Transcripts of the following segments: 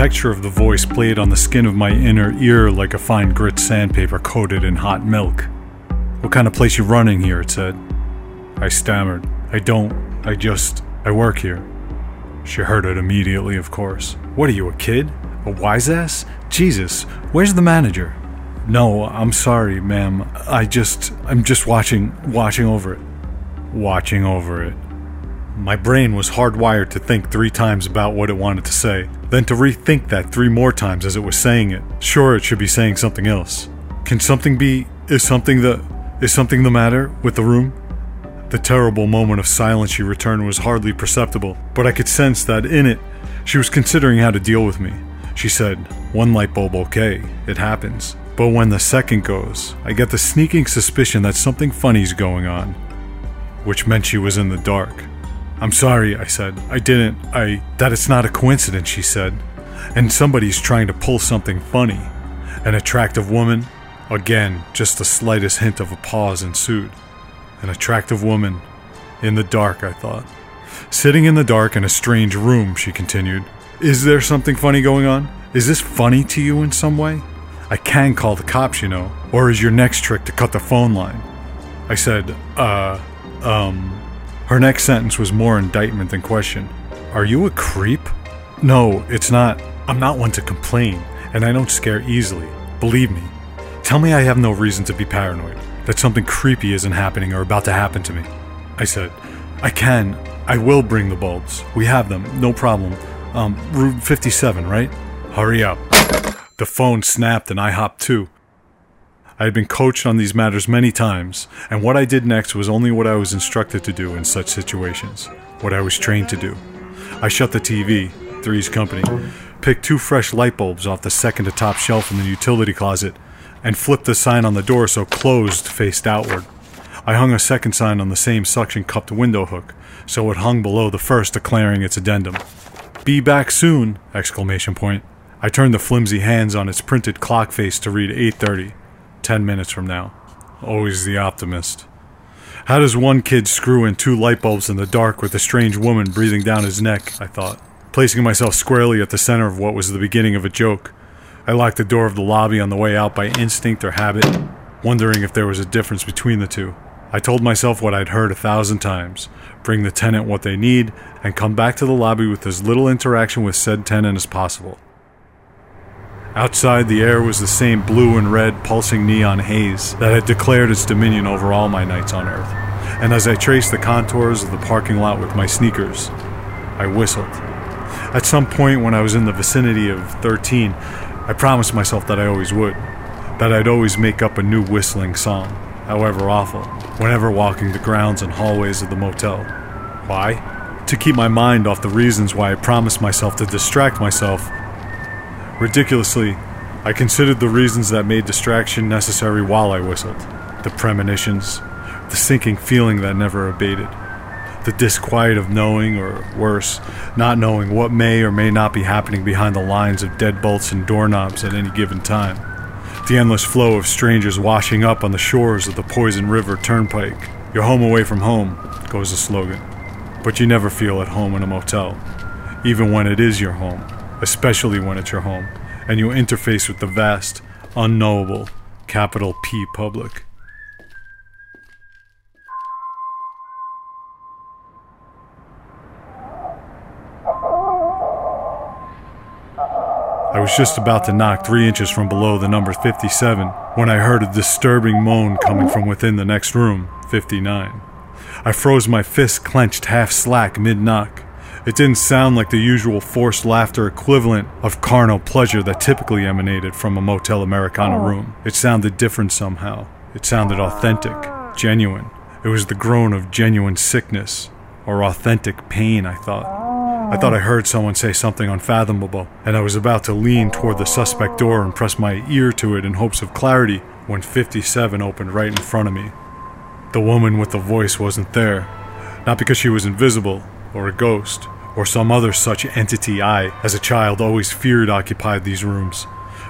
texture of the voice played on the skin of my inner ear like a fine grit sandpaper coated in hot milk. What kind of place you running here? It said. I stammered. I don't. I just. I work here. She heard it immediately, of course. What are you, a kid? A wise ass? Jesus, where's the manager? No, I'm sorry, ma'am. I just. I'm just watching. watching over it. Watching over it. My brain was hardwired to think three times about what it wanted to say, then to rethink that three more times as it was saying it. Sure, it should be saying something else. Can something be. Is something the. Is something the matter with the room? The terrible moment of silence she returned was hardly perceptible, but I could sense that in it, she was considering how to deal with me. She said, One light bulb, okay, it happens. But when the second goes, I get the sneaking suspicion that something funny's going on. Which meant she was in the dark. I'm sorry, I said. I didn't. I. That it's not a coincidence, she said. And somebody's trying to pull something funny. An attractive woman? Again, just the slightest hint of a pause ensued. An attractive woman. In the dark, I thought. Sitting in the dark in a strange room, she continued. Is there something funny going on? Is this funny to you in some way? I can call the cops, you know. Or is your next trick to cut the phone line? I said, uh, um. Her next sentence was more indictment than question. Are you a creep? No, it's not. I'm not one to complain, and I don't scare easily. Believe me. Tell me I have no reason to be paranoid that something creepy isn't happening or about to happen to me. I said, I can. I will bring the bulbs. We have them, no problem. Um, Route 57, right? Hurry up. The phone snapped and I hopped too. I had been coached on these matters many times, and what I did next was only what I was instructed to do in such situations, what I was trained to do. I shut the TV, Three's Company, picked two fresh light bulbs off the second to top shelf in the utility closet, and flipped the sign on the door so closed faced outward. I hung a second sign on the same suction cupped window hook, so it hung below the first declaring its addendum. Be back soon! Exclamation point. I turned the flimsy hands on its printed clock face to read 8:30. 10 minutes from now. Always the optimist. How does one kid screw in two light bulbs in the dark with a strange woman breathing down his neck? I thought, placing myself squarely at the center of what was the beginning of a joke. I locked the door of the lobby on the way out by instinct or habit, wondering if there was a difference between the two. I told myself what I'd heard a thousand times bring the tenant what they need, and come back to the lobby with as little interaction with said tenant as possible. Outside, the air was the same blue and red pulsing neon haze that had declared its dominion over all my nights on Earth. And as I traced the contours of the parking lot with my sneakers, I whistled. At some point when I was in the vicinity of 13, I promised myself that I always would, that I'd always make up a new whistling song, however awful, whenever walking the grounds and hallways of the motel. Why? To keep my mind off the reasons why I promised myself to distract myself Ridiculously, I considered the reasons that made distraction necessary while I whistled the premonitions, the sinking feeling that never abated, the disquiet of knowing, or worse, not knowing what may or may not be happening behind the lines of deadbolts and doorknobs at any given time, the endless flow of strangers washing up on the shores of the Poison River Turnpike. Your home away from home, goes the slogan. But you never feel at home in a motel, even when it is your home especially when it's your home, and you interface with the vast, unknowable, capital P public. I was just about to knock three inches from below the number 57 when I heard a disturbing moan coming from within the next room, 59. I froze my fist clenched half slack mid knock. It didn't sound like the usual forced laughter equivalent of carnal pleasure that typically emanated from a Motel Americana oh. room. It sounded different somehow. It sounded authentic, genuine. It was the groan of genuine sickness, or authentic pain, I thought. I thought I heard someone say something unfathomable, and I was about to lean toward the suspect door and press my ear to it in hopes of clarity when 57 opened right in front of me. The woman with the voice wasn't there. Not because she was invisible, or a ghost, or some other such entity I, as a child, always feared occupied these rooms,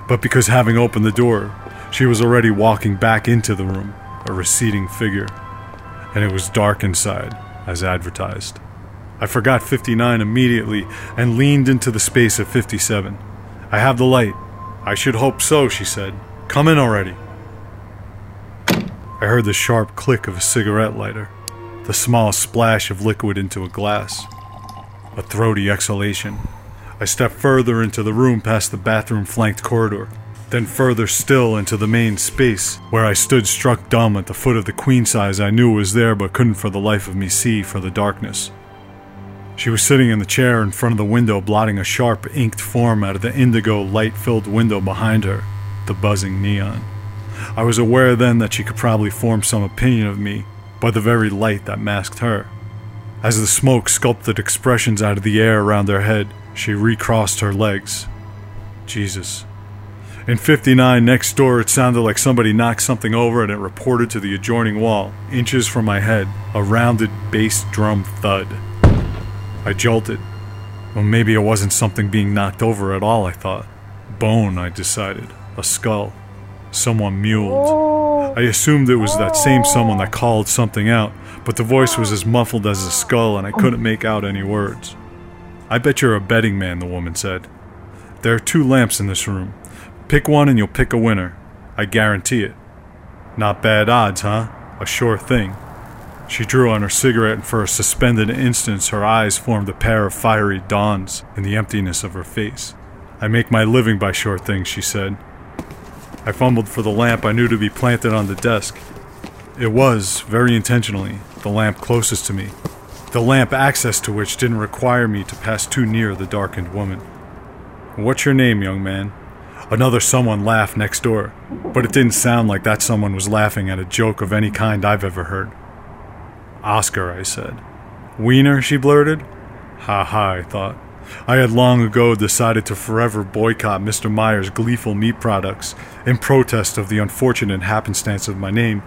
but because having opened the door, she was already walking back into the room, a receding figure, and it was dark inside, as advertised. I forgot 59 immediately and leaned into the space of 57. I have the light. I should hope so, she said. Come in already. I heard the sharp click of a cigarette lighter, the small splash of liquid into a glass, a throaty exhalation. I stepped further into the room past the bathroom flanked corridor, then further still into the main space, where I stood struck dumb at the foot of the queen size I knew was there but couldn't for the life of me see for the darkness. She was sitting in the chair in front of the window, blotting a sharp, inked form out of the indigo light filled window behind her, the buzzing neon. I was aware then that she could probably form some opinion of me by the very light that masked her. As the smoke sculpted expressions out of the air around her head, she recrossed her legs. Jesus. In 59, next door, it sounded like somebody knocked something over and it reported to the adjoining wall, inches from my head, a rounded bass drum thud. I jolted. Well, maybe it wasn't something being knocked over at all, I thought. Bone, I decided. A skull. Someone mewled. I assumed it was that same someone that called something out, but the voice was as muffled as a skull and I couldn't make out any words. I bet you're a betting man, the woman said. There are two lamps in this room. Pick one and you'll pick a winner. I guarantee it. Not bad odds, huh? A sure thing. She drew on her cigarette, and for a suspended instant, her eyes formed a pair of fiery dawns in the emptiness of her face. I make my living by sure things, she said. I fumbled for the lamp I knew to be planted on the desk. It was, very intentionally, the lamp closest to me, the lamp access to which didn't require me to pass too near the darkened woman. What's your name, young man? Another someone laughed next door, but it didn't sound like that someone was laughing at a joke of any kind I've ever heard. Oscar, I said. Wiener, she blurted. Ha ha, I thought. I had long ago decided to forever boycott Mr. Mayer's gleeful meat products in protest of the unfortunate happenstance of my name,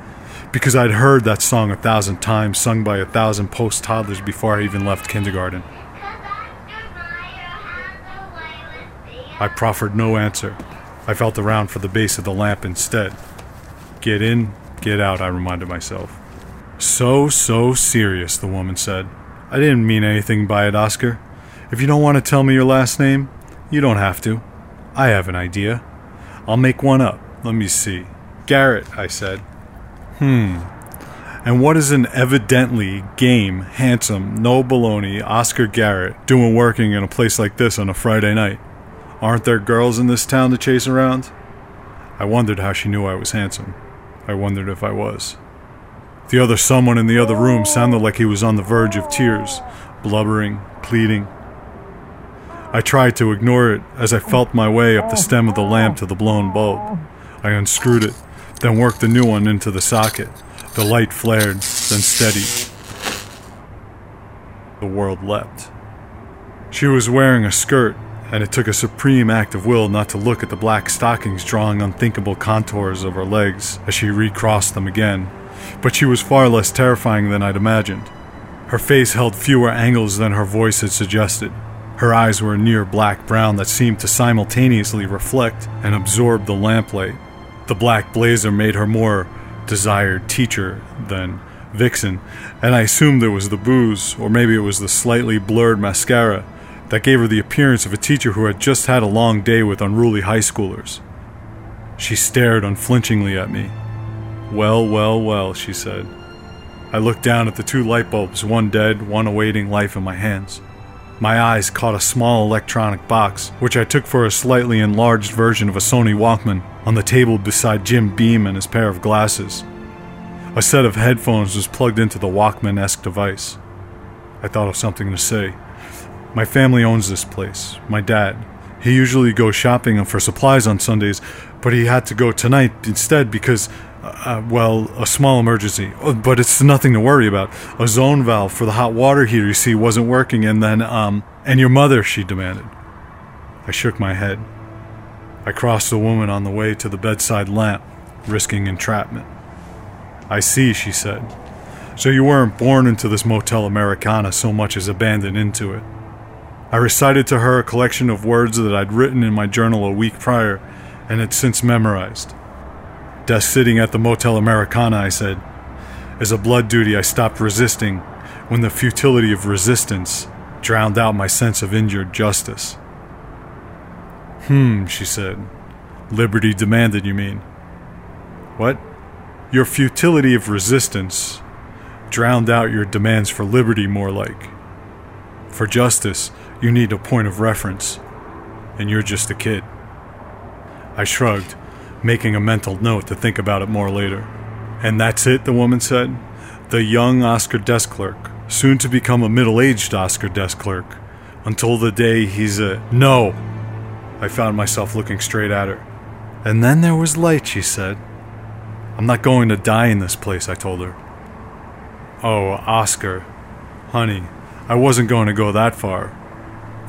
because I'd heard that song a thousand times sung by a thousand post toddlers before I even left kindergarten. I proffered no answer. I felt around for the base of the lamp instead. Get in, get out, I reminded myself. So, so serious, the woman said. I didn't mean anything by it, Oscar. If you don't want to tell me your last name, you don't have to. I have an idea. I'll make one up. Let me see. Garrett, I said. Hmm. And what is an evidently game, handsome, no baloney Oscar Garrett doing working in a place like this on a Friday night? Aren't there girls in this town to chase around? I wondered how she knew I was handsome. I wondered if I was. The other someone in the other room sounded like he was on the verge of tears, blubbering, pleading. I tried to ignore it as I felt my way up the stem of the lamp to the blown bulb. I unscrewed it, then worked the new one into the socket. The light flared, then steadied. The world leapt. She was wearing a skirt, and it took a supreme act of will not to look at the black stockings drawing unthinkable contours of her legs as she recrossed them again. But she was far less terrifying than I'd imagined. Her face held fewer angles than her voice had suggested. Her eyes were a near black brown that seemed to simultaneously reflect and absorb the lamplight. The black blazer made her more desired teacher than vixen, and I assumed it was the booze, or maybe it was the slightly blurred mascara, that gave her the appearance of a teacher who had just had a long day with unruly high schoolers. She stared unflinchingly at me. Well, well, well, she said. I looked down at the two light bulbs, one dead, one awaiting life in my hands. My eyes caught a small electronic box, which I took for a slightly enlarged version of a Sony Walkman, on the table beside Jim Beam and his pair of glasses. A set of headphones was plugged into the Walkman esque device. I thought of something to say. My family owns this place. My dad. He usually goes shopping for supplies on Sundays, but he had to go tonight instead because uh, well, a small emergency, uh, but it's nothing to worry about. A zone valve for the hot water heater, you see, wasn't working, and then, um, and your mother, she demanded. I shook my head. I crossed the woman on the way to the bedside lamp, risking entrapment. I see, she said. So you weren't born into this Motel Americana so much as abandoned into it. I recited to her a collection of words that I'd written in my journal a week prior and had since memorized. Desk sitting at the Motel Americana, I said. As a blood duty, I stopped resisting when the futility of resistance drowned out my sense of injured justice. Hmm, she said. Liberty demanded, you mean? What? Your futility of resistance drowned out your demands for liberty, more like. For justice, you need a point of reference, and you're just a kid. I shrugged, making a mental note to think about it more later. And that's it, the woman said. The young Oscar desk clerk, soon to become a middle aged Oscar desk clerk, until the day he's a. No! I found myself looking straight at her. And then there was light, she said. I'm not going to die in this place, I told her. Oh, Oscar. Honey, I wasn't going to go that far.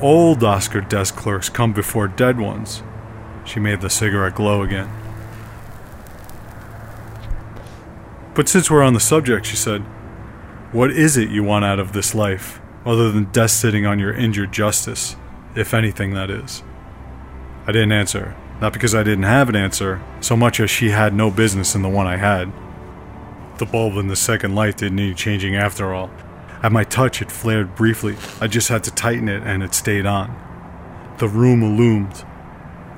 Old Oscar desk clerks come before dead ones. She made the cigarette glow again. But since we're on the subject, she said, what is it you want out of this life, other than death sitting on your injured justice, if anything, that is? I didn't answer, not because I didn't have an answer, so much as she had no business in the one I had. The bulb in the second light didn't need changing after all. At my touch, it flared briefly. I just had to tighten it and it stayed on. The room illumined.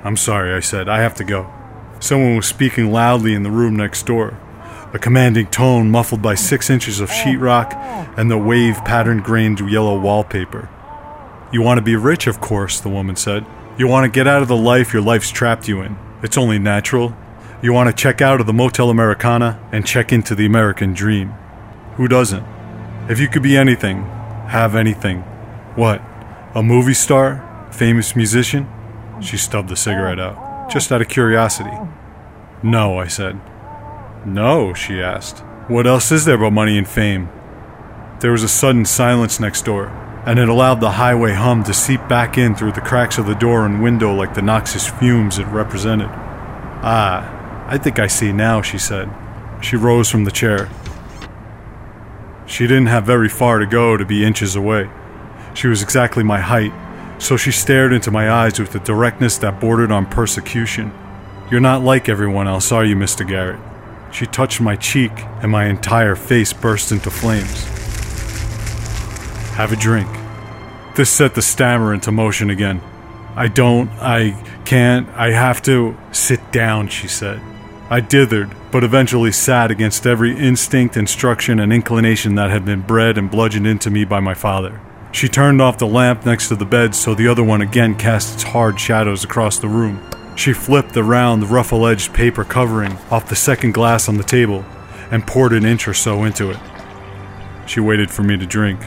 I'm sorry, I said. I have to go. Someone was speaking loudly in the room next door a commanding tone muffled by six inches of sheetrock and the wave pattern grained yellow wallpaper. You want to be rich, of course, the woman said. You want to get out of the life your life's trapped you in. It's only natural. You want to check out of the Motel Americana and check into the American dream. Who doesn't? If you could be anything, have anything. What? A movie star? Famous musician? She stubbed the cigarette out, just out of curiosity. No, I said. No, she asked. What else is there but money and fame? There was a sudden silence next door, and it allowed the highway hum to seep back in through the cracks of the door and window like the noxious fumes it represented. Ah, I think I see now, she said. She rose from the chair. She didn't have very far to go to be inches away. She was exactly my height, so she stared into my eyes with a directness that bordered on persecution. You're not like everyone else, are you, Mr. Garrett? She touched my cheek, and my entire face burst into flames. Have a drink. This set the stammer into motion again. I don't, I can't, I have to. Sit down, she said. I dithered, but eventually sat against every instinct, instruction, and inclination that had been bred and bludgeoned into me by my father. She turned off the lamp next to the bed so the other one again cast its hard shadows across the room. She flipped the round, ruffle edged paper covering off the second glass on the table and poured an inch or so into it. She waited for me to drink.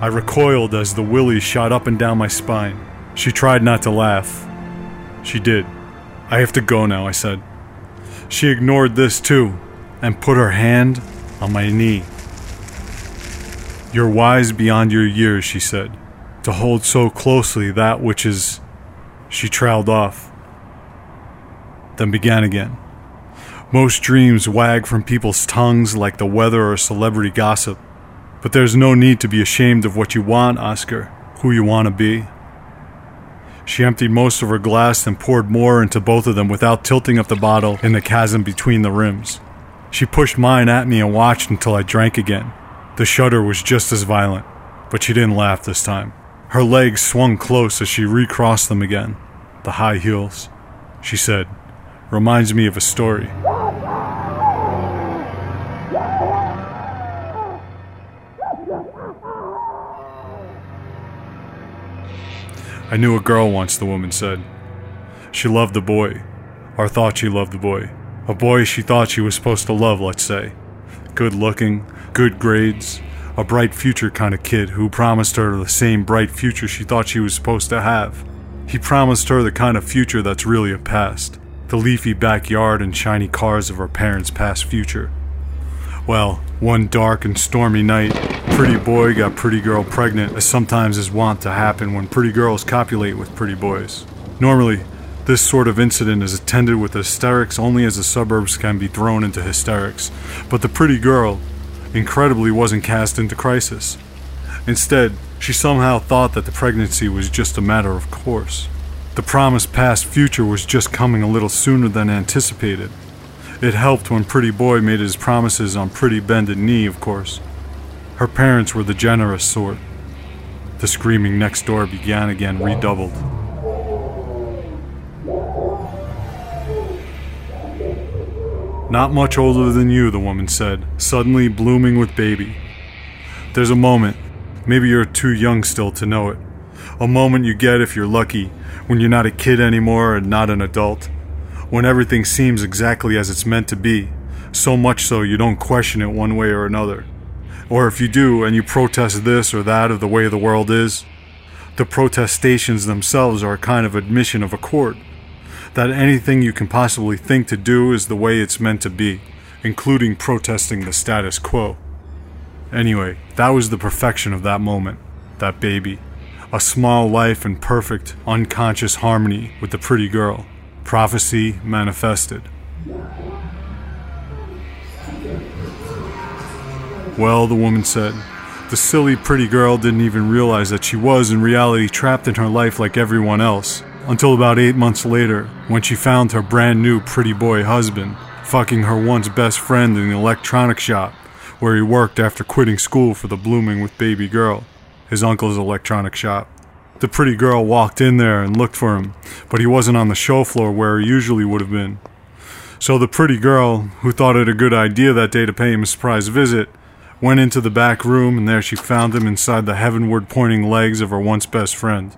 I recoiled as the willies shot up and down my spine. She tried not to laugh. She did. I have to go now, I said. She ignored this too and put her hand on my knee. You're wise beyond your years, she said, to hold so closely that which is. She trailed off then began again. Most dreams wag from people's tongues like the weather or celebrity gossip. But there's no need to be ashamed of what you want, Oscar, who you want to be. She emptied most of her glass and poured more into both of them without tilting up the bottle in the chasm between the rims. She pushed mine at me and watched until I drank again. The shudder was just as violent, but she didn't laugh this time. Her legs swung close as she recrossed them again, the high heels. She said, reminds me of a story. I knew a girl once, the woman said. She loved the boy, or thought she loved the boy. A boy she thought she was supposed to love, let's say. Good looking, good grades, a bright future kind of kid who promised her the same bright future she thought she was supposed to have. He promised her the kind of future that's really a past the leafy backyard and shiny cars of her parents' past future. Well, one dark and stormy night, pretty boy got pretty girl pregnant, as sometimes is wont to happen when pretty girls copulate with pretty boys. Normally, this sort of incident is attended with hysterics only as the suburbs can be thrown into hysterics, but the pretty girl, incredibly, wasn't cast into crisis. Instead, she somehow thought that the pregnancy was just a matter of course. The promised past future was just coming a little sooner than anticipated. It helped when Pretty Boy made his promises on Pretty Bended Knee, of course. Her parents were the generous sort. The screaming next door began again, redoubled. Not much older than you, the woman said, suddenly blooming with baby. There's a moment, maybe you're too young still to know it, a moment you get if you're lucky, when you're not a kid anymore and not an adult. When everything seems exactly as it's meant to be, so much so you don't question it one way or another. Or if you do and you protest this or that of the way the world is, the protestations themselves are a kind of admission of accord that anything you can possibly think to do is the way it's meant to be, including protesting the status quo. Anyway, that was the perfection of that moment, that baby. A small life in perfect, unconscious harmony with the pretty girl. Prophecy manifested. Well, the woman said, the silly pretty girl didn't even realize that she was in reality trapped in her life like everyone else, until about eight months later, when she found her brand new pretty boy husband fucking her once best friend in the electronic shop where he worked after quitting school for the blooming with baby girl, his uncle's electronic shop. The pretty girl walked in there and looked for him, but he wasn't on the show floor where he usually would have been. So the pretty girl, who thought it a good idea that day to pay him a surprise visit, went into the back room and there she found him inside the heavenward pointing legs of her once best friend.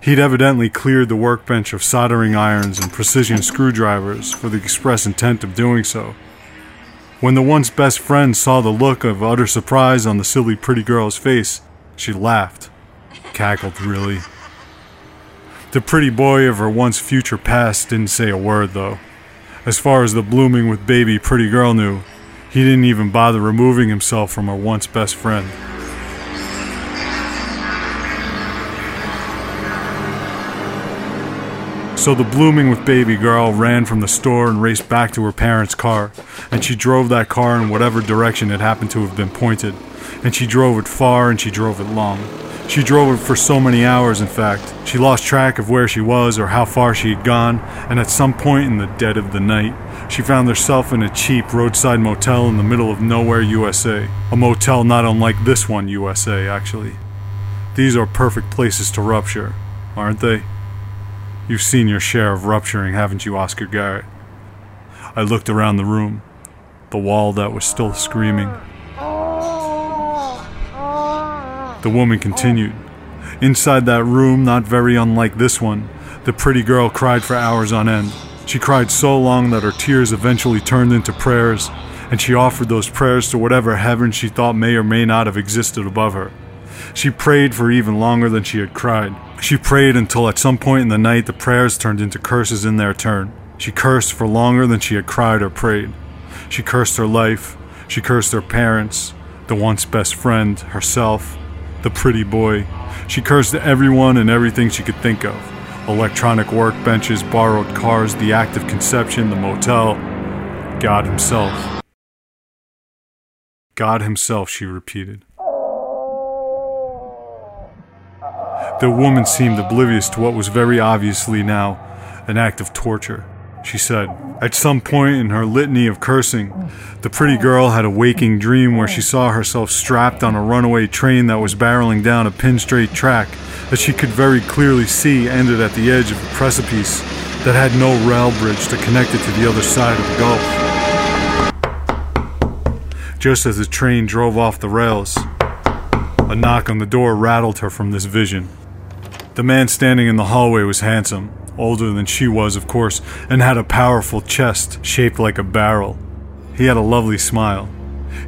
He'd evidently cleared the workbench of soldering irons and precision screwdrivers for the express intent of doing so. When the once best friend saw the look of utter surprise on the silly pretty girl's face, she laughed. Cackled, really. The pretty boy of her once future past didn't say a word, though. As far as the blooming with baby pretty girl knew, he didn't even bother removing himself from her once best friend. So the blooming with baby girl ran from the store and raced back to her parents' car, and she drove that car in whatever direction it happened to have been pointed. And she drove it far and she drove it long. She drove it for so many hours, in fact. She lost track of where she was or how far she had gone, and at some point in the dead of the night, she found herself in a cheap roadside motel in the middle of nowhere, USA. A motel not unlike this one, USA, actually. These are perfect places to rupture, aren't they? You've seen your share of rupturing, haven't you, Oscar Garrett? I looked around the room, the wall that was still screaming. The woman continued. Inside that room, not very unlike this one, the pretty girl cried for hours on end. She cried so long that her tears eventually turned into prayers, and she offered those prayers to whatever heaven she thought may or may not have existed above her. She prayed for even longer than she had cried. She prayed until at some point in the night the prayers turned into curses in their turn. She cursed for longer than she had cried or prayed. She cursed her life. She cursed her parents, the once best friend, herself, the pretty boy. She cursed everyone and everything she could think of electronic workbenches, borrowed cars, the act of conception, the motel, God Himself. God Himself, she repeated. The woman seemed oblivious to what was very obviously now an act of torture. She said, At some point in her litany of cursing, the pretty girl had a waking dream where she saw herself strapped on a runaway train that was barreling down a pin straight track that she could very clearly see ended at the edge of a precipice that had no rail bridge to connect it to the other side of the gulf. Just as the train drove off the rails, a knock on the door rattled her from this vision. The man standing in the hallway was handsome, older than she was, of course, and had a powerful chest shaped like a barrel. He had a lovely smile.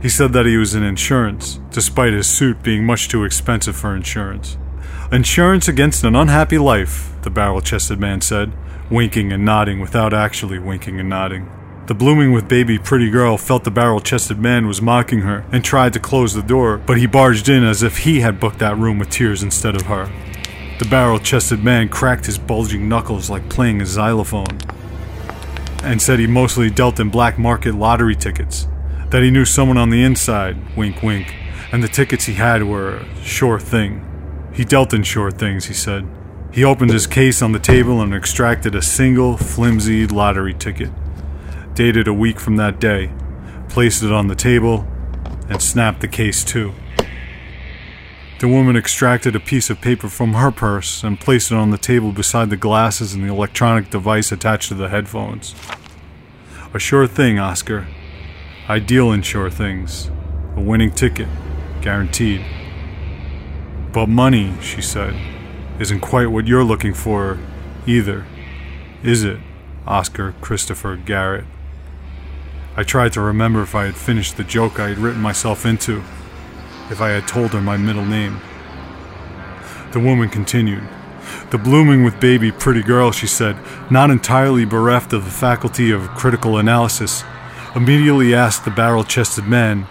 He said that he was in insurance, despite his suit being much too expensive for insurance. Insurance against an unhappy life, the barrel chested man said, winking and nodding without actually winking and nodding. The blooming with baby pretty girl felt the barrel chested man was mocking her and tried to close the door, but he barged in as if he had booked that room with tears instead of her. The barrel chested man cracked his bulging knuckles like playing a xylophone and said he mostly dealt in black market lottery tickets. That he knew someone on the inside, wink wink, and the tickets he had were a sure thing. He dealt in sure things, he said. He opened his case on the table and extracted a single, flimsy lottery ticket, dated a week from that day, placed it on the table, and snapped the case to. The woman extracted a piece of paper from her purse and placed it on the table beside the glasses and the electronic device attached to the headphones. A sure thing, Oscar. I deal in sure things. A winning ticket, guaranteed. But money, she said, isn't quite what you're looking for either, is it, Oscar Christopher Garrett? I tried to remember if I had finished the joke I had written myself into, if I had told her my middle name. The woman continued. The blooming with baby pretty girl, she said, not entirely bereft of the faculty of critical analysis, immediately asked the barrel chested man,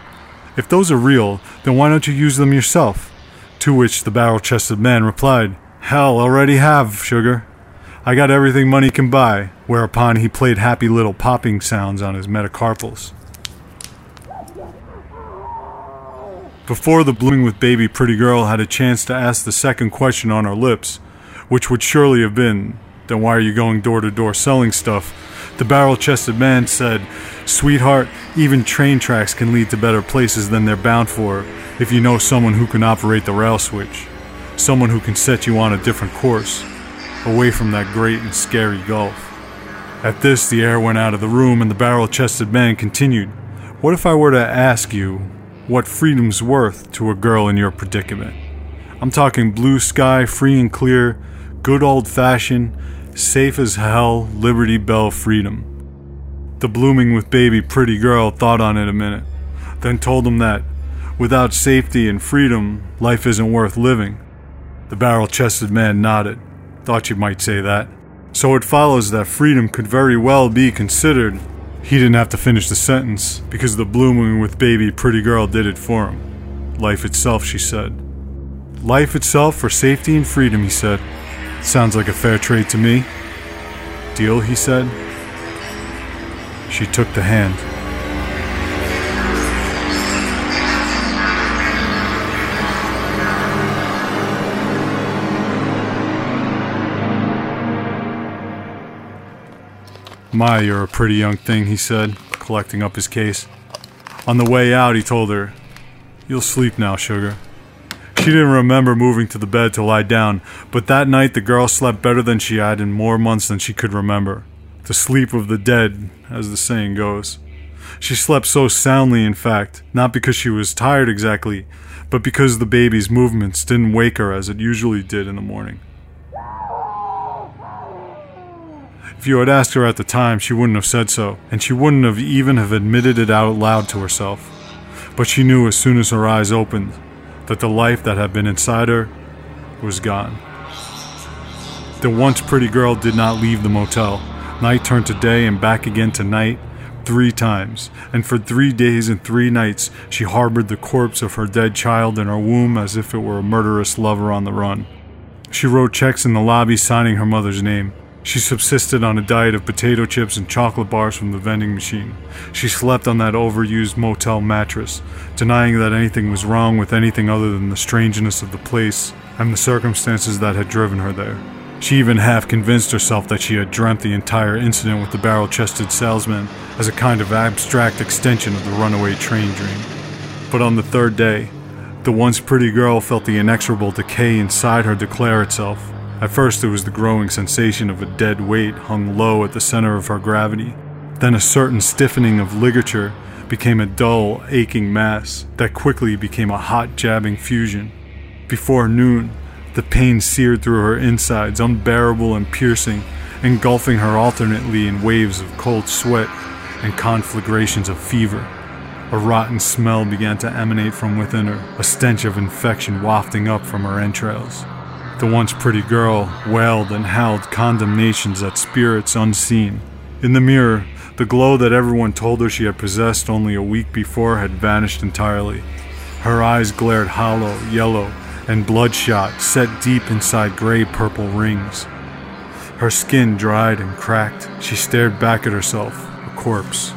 If those are real, then why don't you use them yourself? To which the barrel chested man replied, Hell, already have, sugar. I got everything money can buy, whereupon he played happy little popping sounds on his metacarpals. Before the blooming with baby pretty girl had a chance to ask the second question on her lips, which would surely have been, Then why are you going door to door selling stuff? The barrel chested man said, Sweetheart, even train tracks can lead to better places than they're bound for if you know someone who can operate the rail switch. Someone who can set you on a different course, away from that great and scary gulf. At this, the air went out of the room and the barrel chested man continued, What if I were to ask you what freedom's worth to a girl in your predicament? I'm talking blue sky, free and clear, good old fashioned, safe as hell, Liberty Bell freedom. The blooming with baby pretty girl thought on it a minute, then told him that without safety and freedom, life isn't worth living. The barrel chested man nodded. Thought you might say that. So it follows that freedom could very well be considered. He didn't have to finish the sentence because the blooming with baby pretty girl did it for him. Life itself, she said. Life itself for safety and freedom, he said. Sounds like a fair trade to me. Deal, he said. She took the hand. My, you're a pretty young thing, he said, collecting up his case. On the way out, he told her, You'll sleep now, sugar. She didn't remember moving to the bed to lie down, but that night the girl slept better than she had in more months than she could remember. The sleep of the dead, as the saying goes. She slept so soundly, in fact, not because she was tired exactly, but because the baby's movements didn't wake her as it usually did in the morning. If you had asked her at the time, she wouldn't have said so, and she wouldn't have even have admitted it out loud to herself. But she knew as soon as her eyes opened that the life that had been inside her was gone. The once pretty girl did not leave the motel. Night turned to day and back again to night three times, and for three days and three nights she harbored the corpse of her dead child in her womb as if it were a murderous lover on the run. She wrote checks in the lobby signing her mother's name. She subsisted on a diet of potato chips and chocolate bars from the vending machine. She slept on that overused motel mattress, denying that anything was wrong with anything other than the strangeness of the place and the circumstances that had driven her there. She even half convinced herself that she had dreamt the entire incident with the barrel chested salesman as a kind of abstract extension of the runaway train dream. But on the third day, the once pretty girl felt the inexorable decay inside her declare itself. At first, it was the growing sensation of a dead weight hung low at the center of her gravity. Then, a certain stiffening of ligature became a dull, aching mass that quickly became a hot, jabbing fusion. Before noon, the pain seared through her insides, unbearable and piercing, engulfing her alternately in waves of cold sweat and conflagrations of fever. A rotten smell began to emanate from within her, a stench of infection wafting up from her entrails. The once pretty girl wailed and howled condemnations at spirits unseen. In the mirror, the glow that everyone told her she had possessed only a week before had vanished entirely. Her eyes glared hollow, yellow, and bloodshot, set deep inside gray purple rings. Her skin dried and cracked. She stared back at herself, a corpse.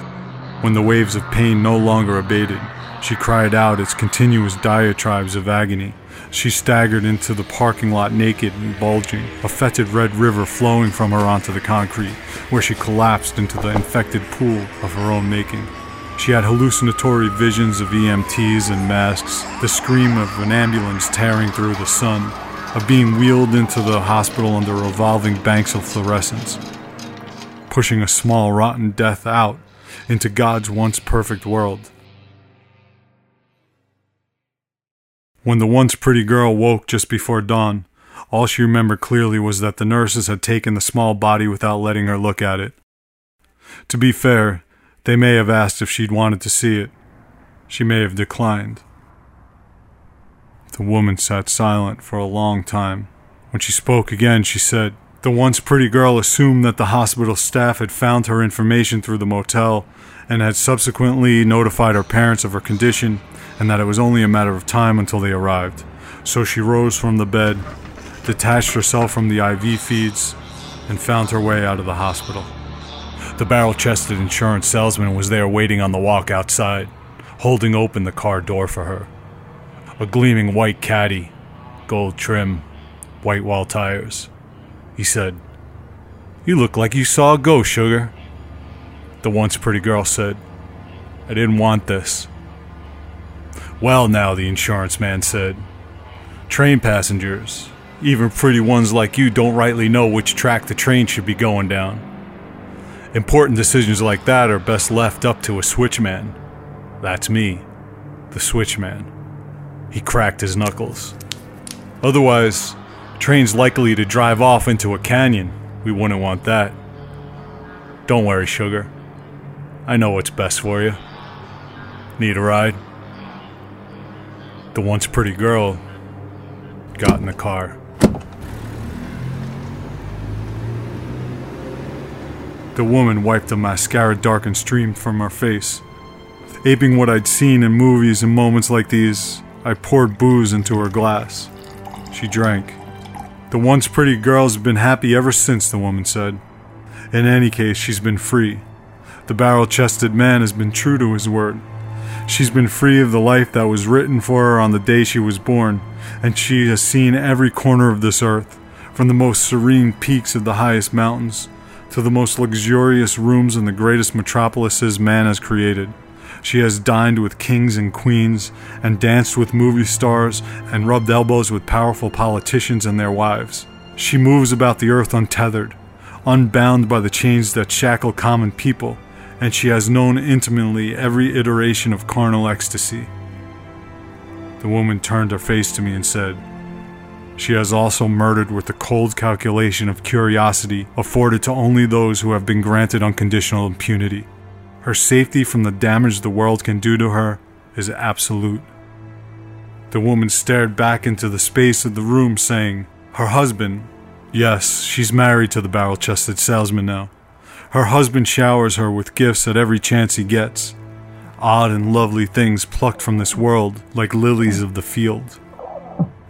When the waves of pain no longer abated, she cried out its continuous diatribes of agony. She staggered into the parking lot naked and bulging, a fetid red river flowing from her onto the concrete, where she collapsed into the infected pool of her own making. She had hallucinatory visions of EMTs and masks, the scream of an ambulance tearing through the sun, of being wheeled into the hospital under revolving banks of fluorescence, pushing a small rotten death out into God's once perfect world. When the once pretty girl woke just before dawn, all she remembered clearly was that the nurses had taken the small body without letting her look at it. To be fair, they may have asked if she'd wanted to see it. She may have declined. The woman sat silent for a long time. When she spoke again, she said, The once pretty girl assumed that the hospital staff had found her information through the motel and had subsequently notified her parents of her condition and that it was only a matter of time until they arrived. So she rose from the bed, detached herself from the IV feeds, and found her way out of the hospital. The barrel chested insurance salesman was there waiting on the walk outside, holding open the car door for her. A gleaming white caddy, gold trim, white wall tires. He said, You look like you saw a ghost, sugar. The once pretty girl said, I didn't want this. Well, now, the insurance man said. Train passengers, even pretty ones like you, don't rightly know which track the train should be going down. Important decisions like that are best left up to a switchman. That's me, the switchman. He cracked his knuckles. Otherwise, train's likely to drive off into a canyon. We wouldn't want that. Don't worry, sugar. I know what's best for you. Need a ride? The once pretty girl got in the car. The woman wiped the mascara darkened stream from her face. Aping what I'd seen in movies in moments like these, I poured booze into her glass. She drank. The once pretty girl's been happy ever since, the woman said. In any case, she's been free. The barrel chested man has been true to his word. She's been free of the life that was written for her on the day she was born, and she has seen every corner of this earth, from the most serene peaks of the highest mountains to the most luxurious rooms in the greatest metropolises man has created. She has dined with kings and queens, and danced with movie stars, and rubbed elbows with powerful politicians and their wives. She moves about the earth untethered, unbound by the chains that shackle common people and she has known intimately every iteration of carnal ecstasy. The woman turned her face to me and said, She has also murdered with the cold calculation of curiosity afforded to only those who have been granted unconditional impunity. Her safety from the damage the world can do to her is absolute. The woman stared back into the space of the room, saying, Her husband, yes, she's married to the barrel chested salesman now her husband showers her with gifts at every chance he gets. Odd and lovely things plucked from this world, like lilies of the field.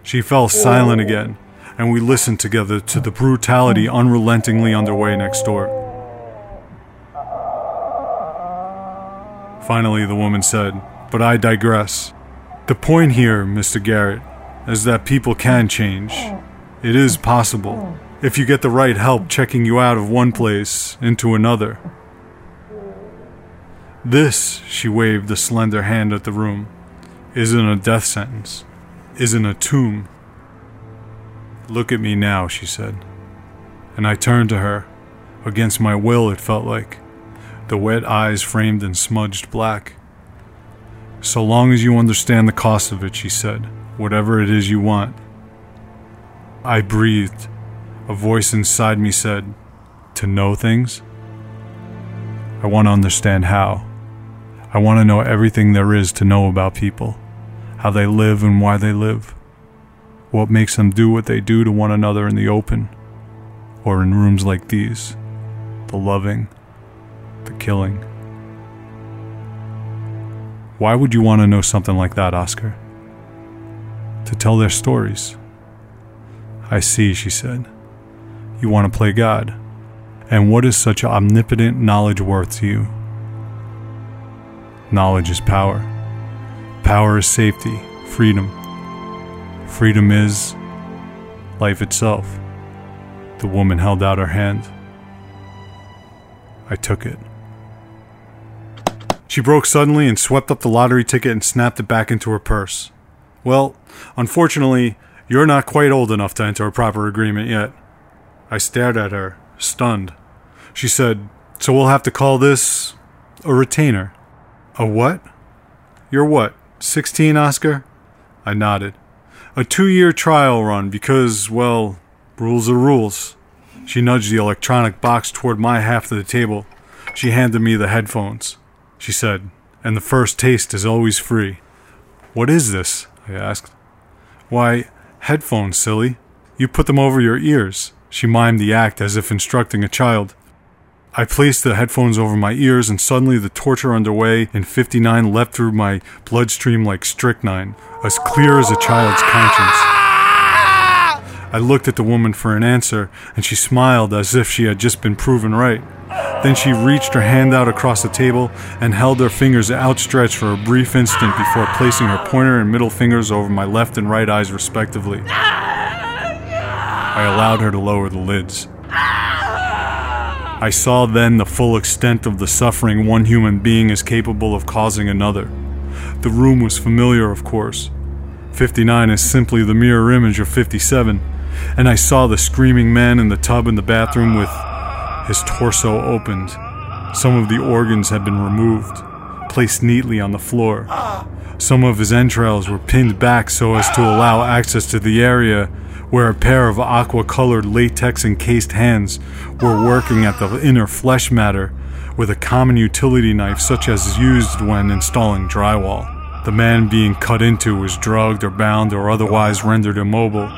She fell silent again, and we listened together to the brutality unrelentingly underway next door. Finally, the woman said, But I digress. The point here, Mr. Garrett, is that people can change. It is possible if you get the right help checking you out of one place into another. This, she waved a slender hand at the room, isn't a death sentence, isn't a tomb. Look at me now, she said. And I turned to her. Against my will, it felt like. The wet eyes framed in smudged black. So long as you understand the cost of it, she said, whatever it is you want. I breathed a voice inside me said, To know things? I want to understand how. I want to know everything there is to know about people, how they live and why they live, what makes them do what they do to one another in the open, or in rooms like these, the loving, the killing. Why would you want to know something like that, Oscar? To tell their stories. I see, she said you want to play God? And what is such omnipotent knowledge worth to you? Knowledge is power. Power is safety, freedom. Freedom is life itself. The woman held out her hand. I took it. She broke suddenly and swept up the lottery ticket and snapped it back into her purse. Well, unfortunately, you're not quite old enough to enter a proper agreement yet. I stared at her, stunned. She said, So we'll have to call this A retainer. A what? You're what, 16, Oscar? I nodded. A two year trial run because, well, rules are rules. She nudged the electronic box toward my half of the table. She handed me the headphones. She said, and the first taste is always free. What is this? I asked. Why, headphones, silly. You put them over your ears. She mimed the act as if instructing a child. I placed the headphones over my ears, and suddenly the torture underway in 59 leapt through my bloodstream like strychnine, as clear as a child's conscience. I looked at the woman for an answer, and she smiled as if she had just been proven right. Then she reached her hand out across the table and held her fingers outstretched for a brief instant before placing her pointer and middle fingers over my left and right eyes, respectively. I allowed her to lower the lids. I saw then the full extent of the suffering one human being is capable of causing another. The room was familiar, of course. 59 is simply the mirror image of 57, and I saw the screaming man in the tub in the bathroom with his torso opened. Some of the organs had been removed, placed neatly on the floor. Some of his entrails were pinned back so as to allow access to the area where a pair of aqua colored latex encased hands were working at the inner flesh matter with a common utility knife such as is used when installing drywall. The man being cut into was drugged or bound or otherwise rendered immobile,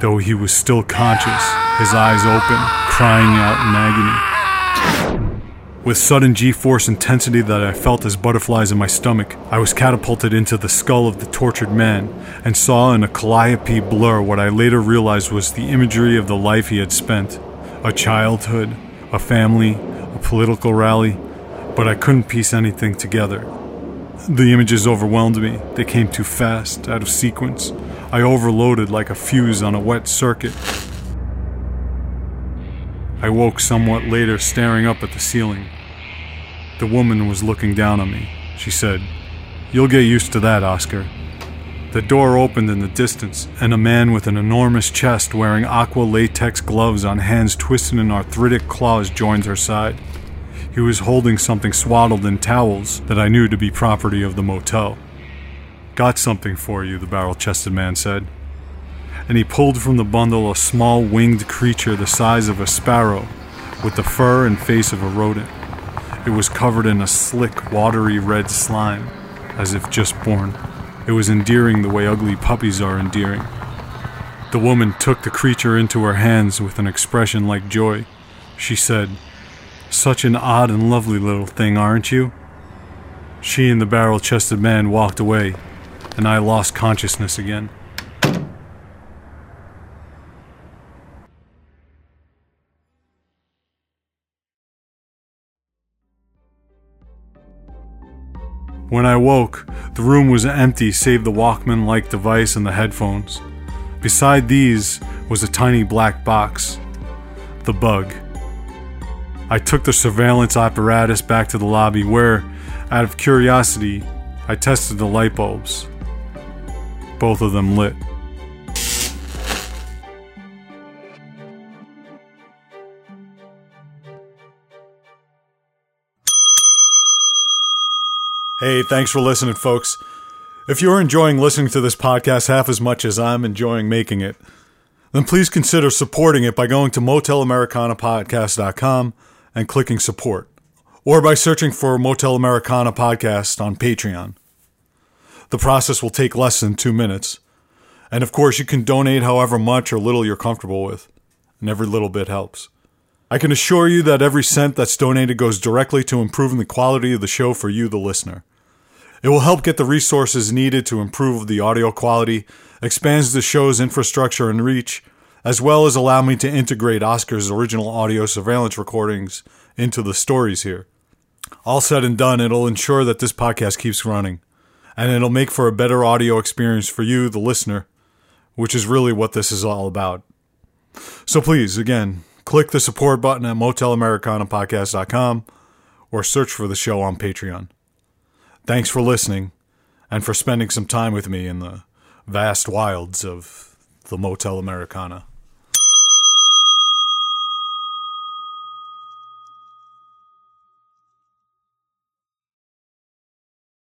though he was still conscious, his eyes open, crying out in agony. With sudden G force intensity that I felt as butterflies in my stomach, I was catapulted into the skull of the tortured man and saw in a calliope blur what I later realized was the imagery of the life he had spent a childhood, a family, a political rally, but I couldn't piece anything together. The images overwhelmed me. They came too fast, out of sequence. I overloaded like a fuse on a wet circuit. I woke somewhat later, staring up at the ceiling. The woman was looking down on me. She said, You'll get used to that, Oscar. The door opened in the distance, and a man with an enormous chest wearing aqua latex gloves on hands twisted in arthritic claws joined her side. He was holding something swaddled in towels that I knew to be property of the motel. Got something for you, the barrel chested man said. And he pulled from the bundle a small winged creature the size of a sparrow, with the fur and face of a rodent. It was covered in a slick, watery red slime, as if just born. It was endearing the way ugly puppies are endearing. The woman took the creature into her hands with an expression like joy. She said, Such an odd and lovely little thing, aren't you? She and the barrel chested man walked away, and I lost consciousness again. When I woke, the room was empty save the Walkman like device and the headphones. Beside these was a tiny black box. The bug. I took the surveillance apparatus back to the lobby where, out of curiosity, I tested the light bulbs. Both of them lit. Hey, thanks for listening, folks. If you're enjoying listening to this podcast half as much as I'm enjoying making it, then please consider supporting it by going to motelamericanapodcast.com and clicking support, or by searching for Motel Americana Podcast on Patreon. The process will take less than two minutes. And of course, you can donate however much or little you're comfortable with, and every little bit helps. I can assure you that every cent that's donated goes directly to improving the quality of the show for you, the listener. It will help get the resources needed to improve the audio quality, expands the show's infrastructure and reach, as well as allow me to integrate Oscar's original audio surveillance recordings into the stories here. All said and done, it'll ensure that this podcast keeps running, and it'll make for a better audio experience for you, the listener, which is really what this is all about. So please, again, click the support button at motelamericanapodcast.com or search for the show on Patreon. Thanks for listening and for spending some time with me in the vast wilds of the Motel Americana.